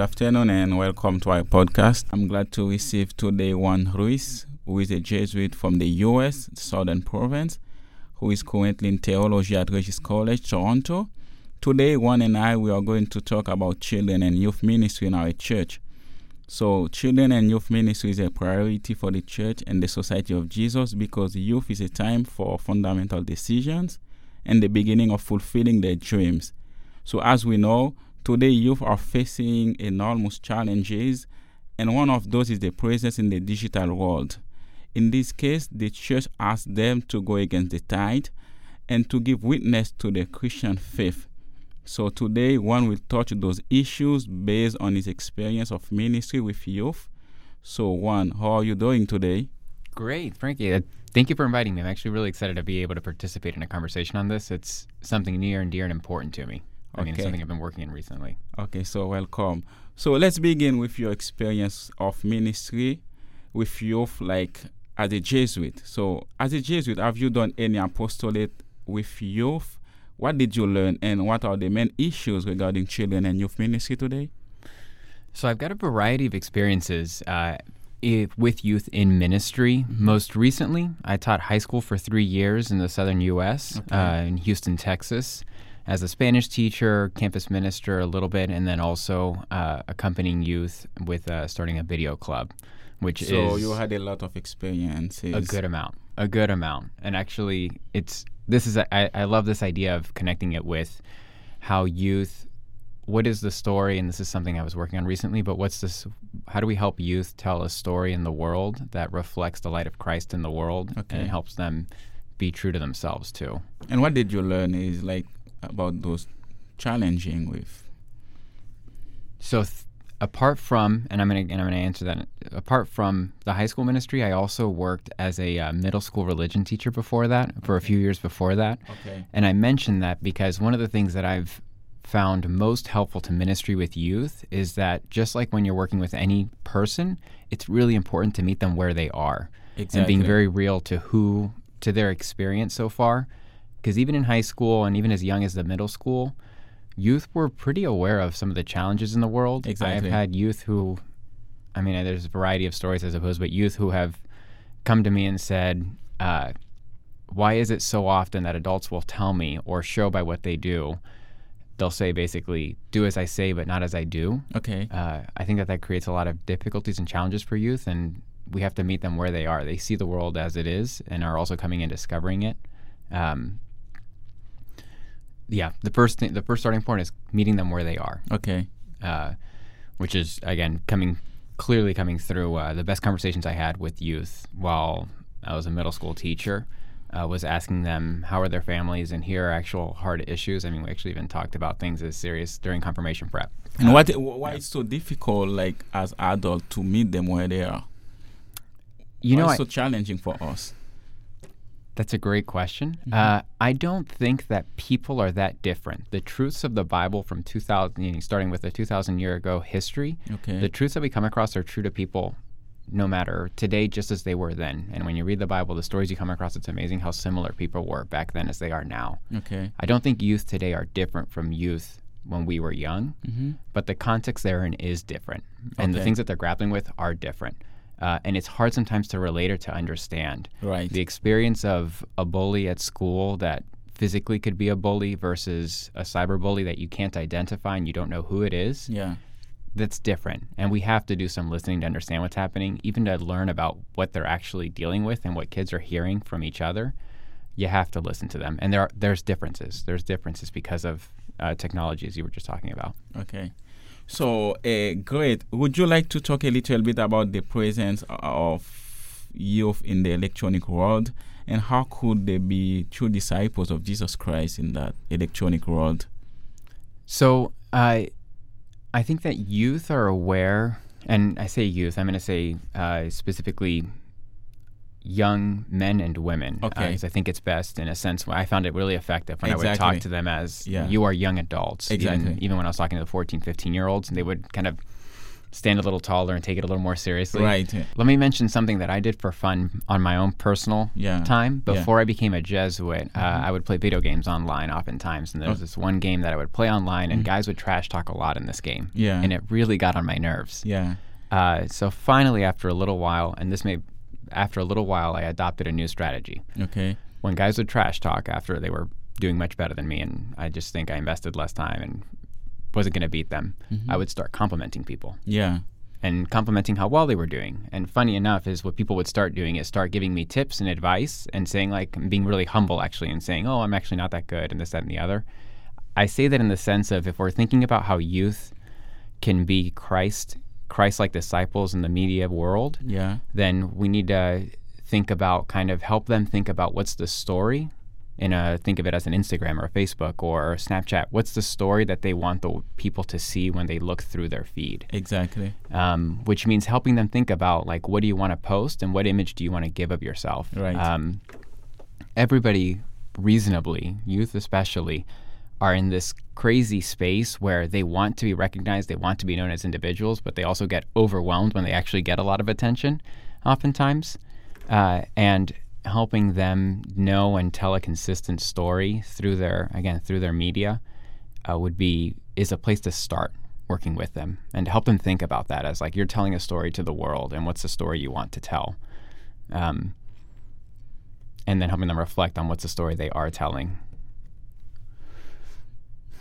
Good afternoon and welcome to our podcast. I'm glad to receive today Juan Ruiz, who is a Jesuit from the U.S. Southern Province, who is currently in theology at Regis College, Toronto. Today, Juan and I we are going to talk about children and youth ministry in our church. So, children and youth ministry is a priority for the church and the Society of Jesus because youth is a time for fundamental decisions and the beginning of fulfilling their dreams. So, as we know, Today, youth are facing enormous challenges, and Juan of those is the presence in the digital world. In this case, the church asked them to go against the tide and to give witness to the Christian faith. So today, Juan will touch those issues based on his experience of ministry with youth. So, one, how are you doing today? Great, Frankie. Thank you for inviting me. I'm actually really excited to be able to participate in a conversation on this. It's something near and dear and important to me. I mean, it's something I've been working in recently. Okay, so welcome. So let's begin with your experience of ministry with youth, like as a Jesuit. So, as a Jesuit, have you done any apostolate with youth? What did you learn, and what are the main issues regarding children and youth ministry today? So, I've got a variety of experiences. Uh, if, with youth in ministry. Most recently, I taught high school for three years in the southern U.S., okay. uh, in Houston, Texas as a Spanish teacher, campus minister a little bit, and then also uh, accompanying youth with uh, starting a video club, which so is you had a lot of experiences. A good amount, a good amount, and actually, it's this is a, I, I love this idea of connecting it with how youth. What is the story? And this is something I was working on recently. But what's this? How do we help youth tell a story in the world that reflects the light of Christ in the world okay. and helps them be true to themselves too? And what did you learn? Is like about those challenging with? So, th- apart from, and I'm gonna and I'm gonna answer that. Apart from the high school ministry, I also worked as a uh, middle school religion teacher before that, for a few years before that. Okay. And I mentioned that because one of the things that I've found most helpful to ministry with youth is that just like when you're working with any person, it's really important to meet them where they are exactly. and being very real to who to their experience so far because even in high school and even as young as the middle school, youth were pretty aware of some of the challenges in the world. Exactly. I've had youth who, I mean, there's a variety of stories, I suppose, but youth who have come to me and said, uh, why is it so often that adults will tell me or show by what they do? They'll say basically, do as I say, but not as I do. Okay. Uh, I think that that creates a lot of difficulties and challenges for youth, and we have to meet them where they are. They see the world as it is and are also coming and discovering it. Um, yeah, the first thing, the first starting point is meeting them where they are. Okay. Uh, which is again coming clearly coming through uh, the best conversations I had with youth while I was a middle school teacher. Uh, was asking them how are their families and here are actual hard issues. I mean, we actually even talked about things as serious during confirmation prep. And what why yeah. it's so difficult, like as adults, to meet them where they are? You why know, it's I, so challenging for us. That's a great question. Mm-hmm. Uh, I don't think that people are that different. The truths of the Bible from 2000, you know, starting with a 2,000 year ago history, okay. the truths that we come across are true to people no matter today just as they were then. And when you read the Bible, the stories you come across, it's amazing how similar people were back then as they are now. Okay. I don't think youth today are different from youth when we were young, mm-hmm. but the context they're in is different. And okay. the things that they're grappling with are different. Uh, and it's hard sometimes to relate or to understand. Right. The experience of a bully at school that physically could be a bully versus a cyber bully that you can't identify and you don't know who it is. Yeah. That's different. And we have to do some listening to understand what's happening, even to learn about what they're actually dealing with and what kids are hearing from each other. You have to listen to them. And there are, there's differences. There's differences because of uh, technology, as you were just talking about. Okay. So, uh, great. Would you like to talk a little bit about the presence of youth in the electronic world and how could they be true disciples of Jesus Christ in that electronic world? So, I, I think that youth are aware, and I say youth, I'm going to say uh, specifically young men and women. Uh, okay. Uh, I think it's best in a sense. I found it really effective when exactly. I would talk to them as yeah. you are young adults. Exactly. Even, even, when I was talking to the 14, 15 year olds, and they would kind of stand a little taller and take it a little more seriously. Right. Let me mention something that I did for fun on my own personal Yeah. time. Yeah. Before I became a Jesuit, uh, I would play video games online oftentimes. And there was Oh. this one game that I would play online, and guys would trash talk a lot in this game. Yeah. And it really got on my nerves. Yeah. Uh, so finally, after a little while, and this may, after a little while, I adopted a new strategy. Okay. When guys would trash talk after they were doing much better than me, and I just think I invested less time and wasn't going to beat them, Mm-hmm. I would start complimenting people Yeah. and complimenting how well they were doing. And funny enough, is what people would start doing is start giving me tips and advice and saying like being really humble actually and saying, "Oh, I'm actually not that good," and this, that, and the other. I say that in the sense of if we're thinking about how youth can be Christ, Christ-like disciples in the media world, Yeah. then we need to think about kind of help them think about what's the story in a think of it as an Instagram or a Facebook or a Snapchat. What's the story that they want the people to see when they look through their feed? Exactly. um, which means helping them think about like what do you want to post and what image do you want to give of yourself. Right. Um, everybody, reasonably, youth especially, are in this crazy space where they want to be recognized, they want to be known as individuals, but they also get overwhelmed when they actually get a lot of attention, oftentimes. Uh, and helping them know and tell a consistent story through their again through their media uh, would be is a place to start working with them and to help them think about that as like you're telling a story to the world and what's the story you want to tell um, and then helping them reflect on what's the story they are telling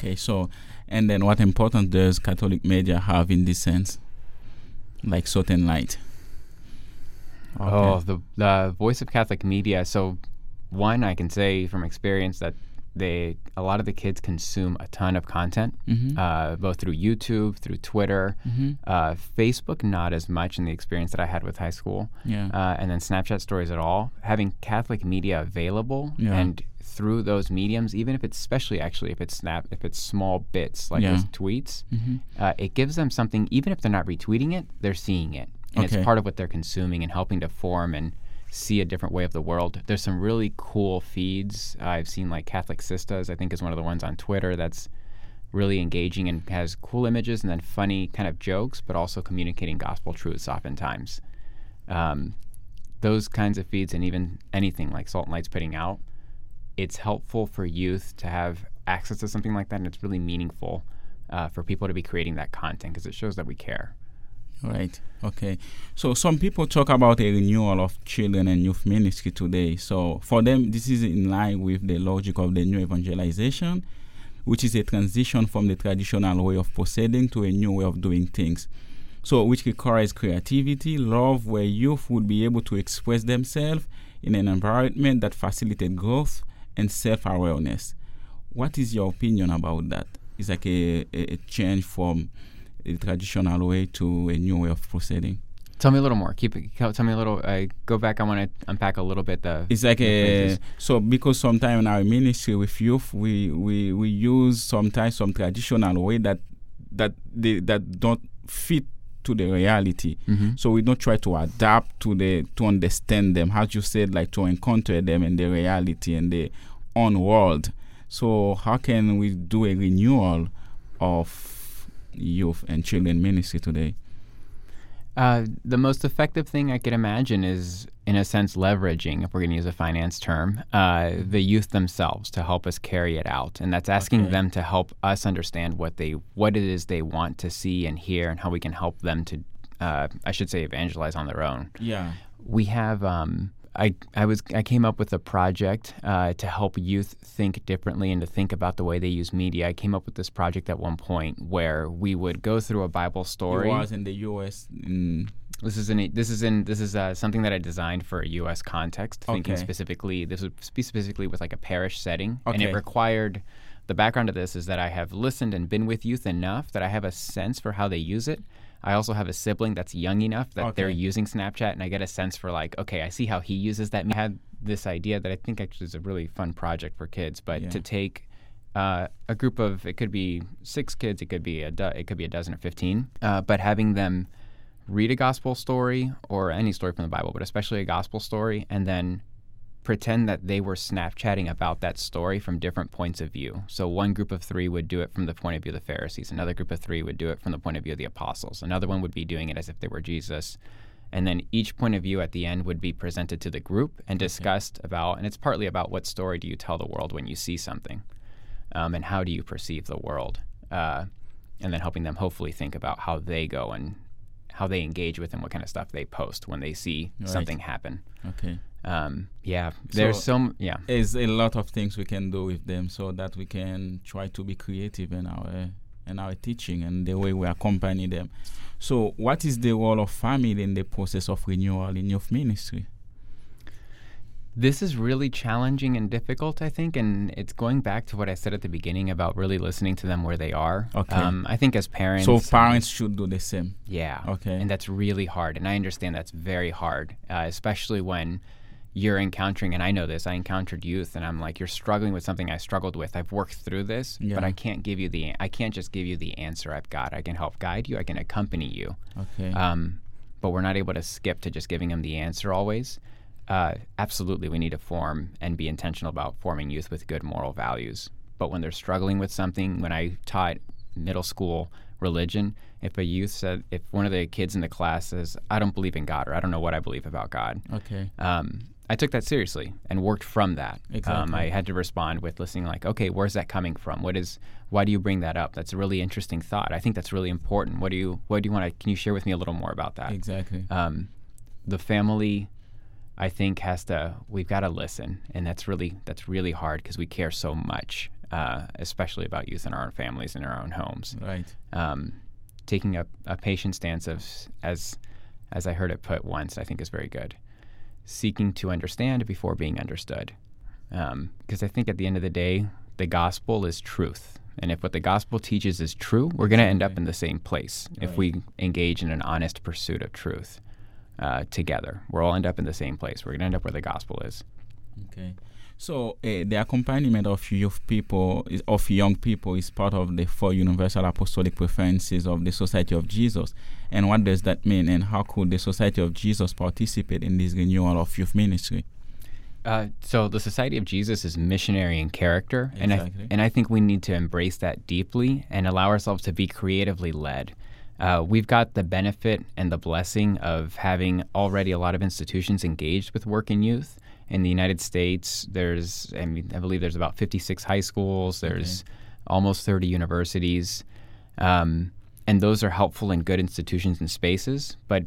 Okay. So, and then what importance does Catholic media have in this sense? Like certain light. oh the, the voice of catholic media so one i can say from experience that they a lot of the kids consume a ton of content Mm-hmm. uh, both through youtube through twitter Mm-hmm. uh, facebook not as much in the experience that i had with high school Yeah. uh, and then Snapchat stories at all, having Catholic media available Yeah. and through those mediums, even if it's especially actually if it's snap if it's small bits like Yeah. those tweets, Mm-hmm. uh, it gives them something. Even if they're not retweeting it, they're seeing it, and Okay. it's part of what they're consuming and helping to form and see a different way of the world. There's some really cool feeds. I've seen like Catholic Sistas, I think is one of the ones on Twitter that's really engaging and has cool images and then funny kind of jokes, but also communicating gospel truths oftentimes. Um, those kinds of feeds and even anything like Salt and Light's putting out, it's helpful for youth to have access to something like that, and it's really meaningful uh, for people to be creating that content because it shows that we care. Right. Okay. So some people talk about a renewal of children and youth ministry today. So for them, this is in line with the logic of the new evangelization, which is a transition from the traditional way of proceeding to a new way of doing things. So which requires creativity, love, where youth would be able to express themselves in an environment that facilitates growth and self-awareness. What is your opinion about that? It's like a, a, a change from a traditional way to a new way of proceeding. Tell me a little more. Keep it. Tell me a little. Uh, go back. I want to unpack a little bit the. It's like the a so because sometimes in our ministry with youth we we we use sometimes some traditional way that that they that don't fit to the reality. Mhm. So we don't try to adapt to the to understand them, as you said, like to encounter them in the reality and the own world. So how can we do a renewal of youth and children ministry today? Uh, the most effective thing I could imagine is, in a sense, leveraging, if we're going to use a finance term, uh, the youth themselves to help us carry it out, and that's asking Okay. them to help us understand what they, what it is they want to see and hear, and how we can help them to, uh, I should say, evangelize on their own. Yeah. We have. Um, I, I was I came up with a project uh, to help youth think differently and to think about the way they use media. I came up with this project at one point where we would go through a Bible story. It was in the US in This is in this is in this is uh, something that I designed for a U.S. context, thinking Okay. specifically. This would be specifically with like a parish setting, and it required. The background of this is that I have listened and been with youth enough that I have a sense for how they use it. I also have a sibling that's young enough that they're using Snapchat, and I get a sense for like, okay, I see how he uses that. I had this idea that I think actually is a really fun project for kids, but Yeah. to take uh, a group of it could be six kids, it could be a do- it could be a dozen or fifteen, uh, but having them read a gospel story or any story from the Bible, but especially a gospel story, and then pretend that they were Snapchatting about that story from different points of view. So one group of three would do it from the point of view of the Pharisees, another group of three would do it from the point of view of the apostles, another one would be doing it as if they were Jesus. And then each point of view at the end would be presented to the group and discussed okay. about, and it's partly about what story do you tell the world when you see something, um, and how do you perceive the world, uh, and then helping them hopefully think about how they go and how they engage with and what kind of stuff they post when they see right. something happen. Okay um, yeah, there's so some yeah. There's a lot of things we can do with them so that we can try to be creative in our in our teaching and the way we accompany them. So, what is the role of family in the process of renewal in youth ministry? This is really challenging and difficult, I think, and it's going back to what I said at the beginning about really listening to them where they are. Okay. Um, I think as parents, so parents should do the same. Yeah. Okay. And that's really hard, and I understand that's very hard, uh, especially when you're encountering, and I know this, I encountered youth, and I'm like, you're struggling with something I struggled with. I've worked through this, yeah. but I can't give you the, I can't just give you the answer I've got. I can help guide you, I can accompany you. Okay. Um, but we're not able to skip to just giving them the answer always. Uh, absolutely, we need to form and be intentional about forming youth with good moral values. But when they're struggling with something, when I taught middle school religion, if a youth said, if one of the kids in the class says, I don't believe in God or I don't know what I believe about God, okay. Um, I took that seriously and worked from that. Exactly. Um, I had to respond with listening, like, okay, where's that coming from? What is? Why do you bring that up? That's a really interesting thought. I think that's really important. What do you? What do you want to? Can you share with me a little more about that? Exactly. Um, the family, I think, has to. We've got to listen, and that's really that's really hard because we care so much, uh, especially about youth in our own families and our own homes. Right. Um, taking a, a patient stance of as as I heard it put once, I think is very good seeking to understand before being understood. Because um, I think at the end of the day, the gospel is truth. And if what the gospel teaches is true, we're going to end up in the same place right. if we engage in an honest pursuit of truth uh, together. We'll all end up in the same place. We're going to end up where the gospel is. Okay. So uh, the accompaniment of youth people, is, of young people, is part of the four universal apostolic preferences of the Society of Jesus. And what does that mean? And how could the Society of Jesus participate in this renewal of youth ministry? Uh, so the Society of Jesus is missionary in character, exactly. and I and I think we need to embrace that deeply and allow ourselves to be creatively led. Uh, we've got the benefit and the blessing of having already a lot of institutions engaged with work in youth, in the United States, there's I mean I believe there's about 56 high schools. There's okay. almost 30 universities, um, and those are helpful and good institutions and spaces. But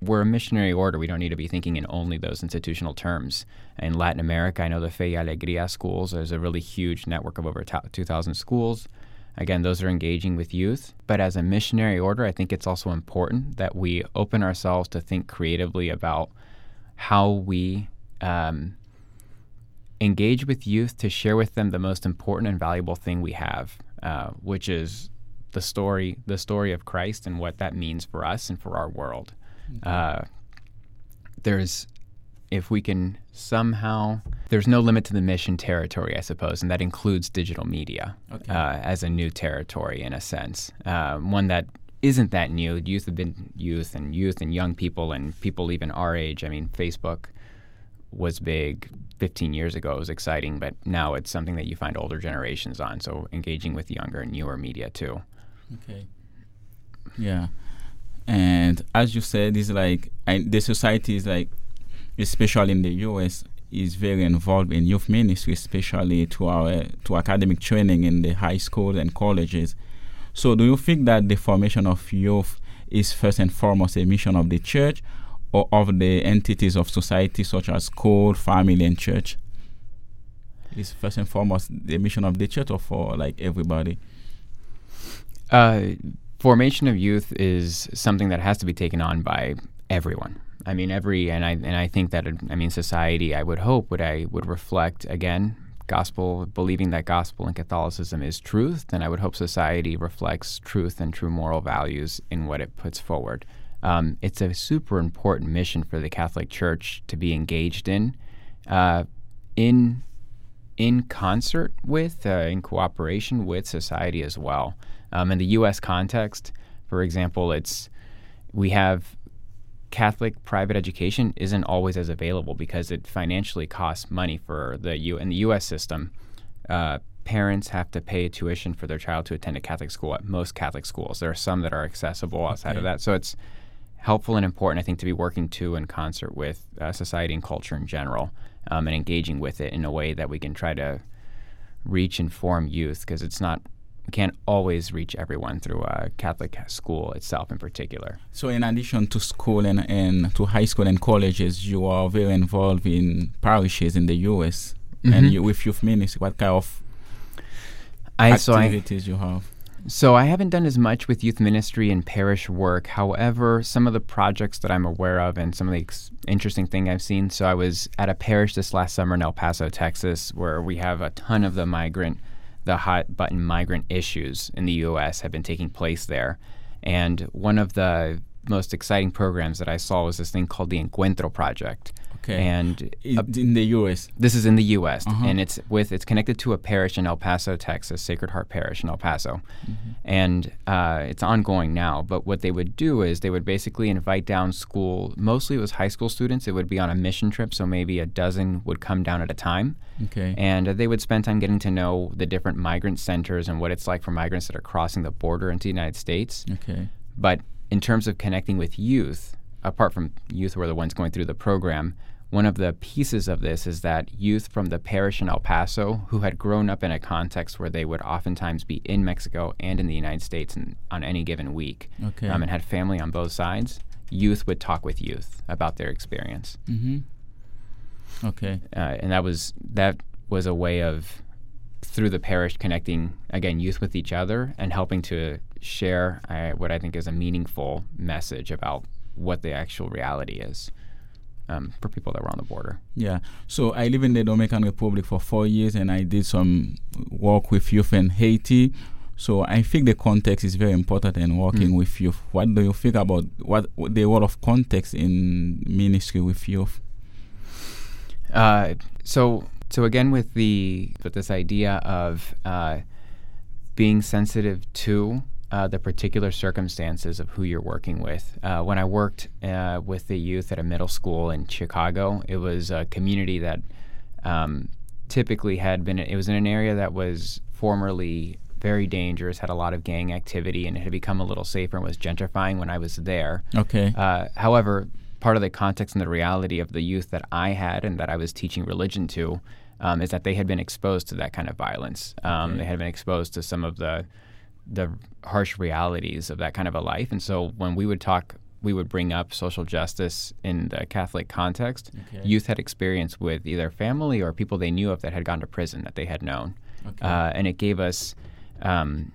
we're a missionary order. We don't need to be thinking in only those institutional terms. In Latin America, I know the Fe y Alegria schools. There's a really huge network of over 2,000 schools. Again, those are engaging with youth. But as a missionary order, I think it's also important that we open ourselves to think creatively about how we um, engage with youth to share with them the most important and valuable thing we have, uh, which is the story, the story of Christ and what that means for us and for our world. Okay. Uh, there's, if we can somehow, there's no limit to the mission territory, I suppose, and that includes digital media okay. uh, as a new territory in a sense, uh, one that isn't that new. Youth have been youth and youth and young people and people even our age. I mean, Facebook was big 15 years ago. It was exciting, but now it's something that you find older generations on. So engaging with younger and newer media too. Okay. Yeah, and as you said, it's like I, the society is like, especially in the U.S., is very involved in youth ministry, especially to our to academic training in the high schools and colleges. So, do you think that the formation of youth is first and foremost a mission of the church, or of the entities of society such as school, family, and church? Is first and foremost the mission of the church or for like everybody? Uh, formation of youth is something that has to be taken on by everyone. I mean, every and I and I think that I mean society. I would hope would I would reflect again gospel, believing that gospel and Catholicism is truth. Then I would hope society reflects truth and true moral values in what it puts forward. Um, it's a super important mission for the Catholic Church to be engaged in, uh, in in concert with, uh, in cooperation with society as well. Um, in the U.S. context, for example, it's we have Catholic private education isn't always as available because it financially costs money for the U in the U.S. system. Uh, parents have to pay tuition for their child to attend a Catholic school at most Catholic schools. There are some that are accessible outside Okay. of that, so it's helpful and important, I think, to be working to in concert with uh, society and culture in general, um, and engaging with it in a way that we can try to reach and form youth because it's not we can't always reach everyone through a Catholic school itself in particular. So, in addition to school and, and to high school and colleges, you are very involved in parishes in the U.S. and Mhm. you, with youth ministry. What kind of I so I activities you have? So I haven't done as much with youth ministry and parish work. However, some of the projects that I'm aware of and some of the ex- interesting thing I've seen. So I was at a parish this last summer in El Paso, Texas, where we have a ton of the migrant, the hot button migrant issues in the U.S. have been taking place there, and one of the most exciting programs that I saw was this thing called the Encuentro Project. Okay. And in, in the U.S. this is in the U.S. Uh-huh. and it's with it's connected to a parish in El Paso, Texas, Sacred Heart Parish in El Paso, and uh, it's ongoing now. But what they would do is they would basically invite down school. Mostly it was high school students. It would be on a mission trip, so maybe a dozen would come down at a time, Okay. and uh, they would spend time getting to know the different migrant centers and what it's like for migrants that are crossing the border into the United States. okay. But in terms of connecting with youth, apart from youth who are the ones going through the program, one of the pieces of this is that youth from the parish in El Paso who had grown up in a context where they would oftentimes be in Mexico and in the United States and on any given week Okay. um, and had family on both sides, youth would talk with youth about their experience. Mm-hmm. Okay. Uh, and that was that was a way of through the parish connecting again youth with each other and helping to share uh, what I think is a meaningful message about what the actual reality is um, for people that were on the border. Yeah. So I live in the Dominican Republic for four years, and I did some work with youth in Haiti. So I think the context is very important in working Mm. with youth. What do you think about what, what the role of context in ministry with youth? Uh, so so again with the with this idea of uh, being sensitive to uh, the particular circumstances of who you're working with. Uh, when I worked uh, with the youth at a middle school in Chicago, it was a community that um, typically had been. It was in an area that was formerly very dangerous, had a lot of gang activity, and it had become a little safer and was gentrifying when I was there. Okay. Uh, however, part of the context and the reality of the youth that I had and that I was teaching religion to um, is that they had been exposed to that kind of violence. Um, Okay. They had been exposed to some of the the harsh realities of that kind of a life, and so when we would talk, we would bring up social justice in the Catholic context. Okay. Youth had experience with either family or people they knew of that had gone to prison that they had known, Okay. uh, and it gave us. Um,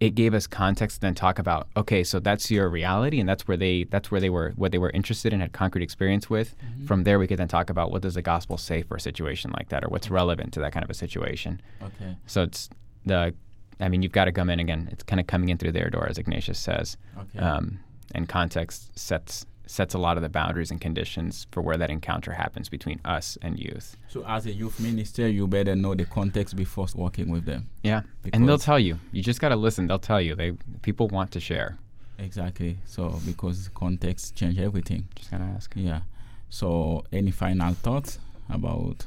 it gave us context to then talk about okay so that's your reality and that's where they that's where they were what they were interested in had concrete experience with from there we could then talk about what does the gospel say for a situation like that or what's relevant to that kind of a situation okay. so it's the i mean you've got to come in again it's kind of coming in through their door as ignatius says Okay. um, and context sets sets a lot of the boundaries and conditions for where that encounter happens between us and youth so as a youth minister, you better know the context before working with them. yeah and they'll tell you you just got to listen they'll tell you they people want to share Exactly. So because context change everything. just gotta ask Yeah. So any final thoughts about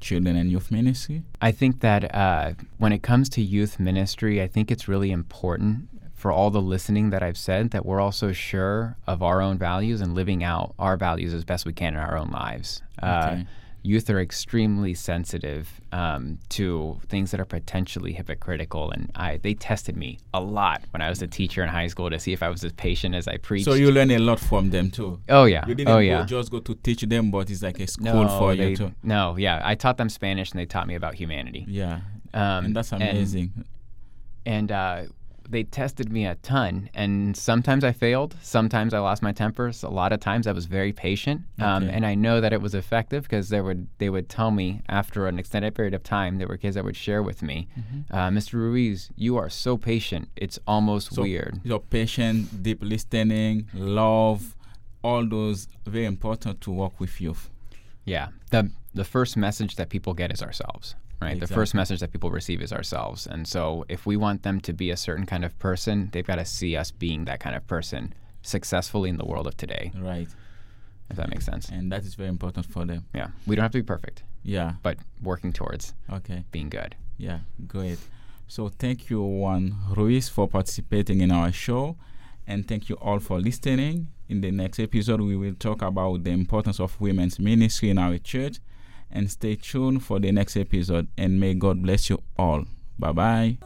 children and youth ministry? I think that uh, when it comes to youth ministry, I think it's really important for all the listening that I've said that we're also sure of our own values and living out our values as best we can in our own lives. Uh, Okay. Youth are extremely sensitive um, to things that are potentially hypocritical, and I they tested me a lot when I was a teacher in high school to see if I was as patient as I preached. So you learn a lot from them too. oh yeah, You didn't oh go, yeah. just go to teach them, but it's like a school no, for they, you too. no, yeah. I taught them Spanish, and they taught me about humanity. Yeah. Um, and that's amazing. and uh, they tested me a ton. And sometimes I failed. Sometimes I lost my temper. So a lot of times I was very patient, um, and I know that it was effective because they would they would tell me after an extended period of time. There were kids that would share with me, uh, "Mr. Ruiz, you are so patient. It's almost So weird." your patience, deep listening, love, all those very important to work with youth. Yeah. The the first message that people get is ourselves, right? The first message that people receive is ourselves. And so if we want them to be a certain kind of person, they've got to see us being that kind of person successfully in the world of today. Right. If that makes sense. And that is very important for them. Yeah. We don't have to be perfect, Yeah. but working towards Okay. being good. Yeah. Great. So thank you, Juan Ruiz, for participating in our show. And thank you all for listening. In the next episode, we will talk about the importance of women's ministry in our church. And stay tuned for the next episode. And may God bless you all. Bye bye.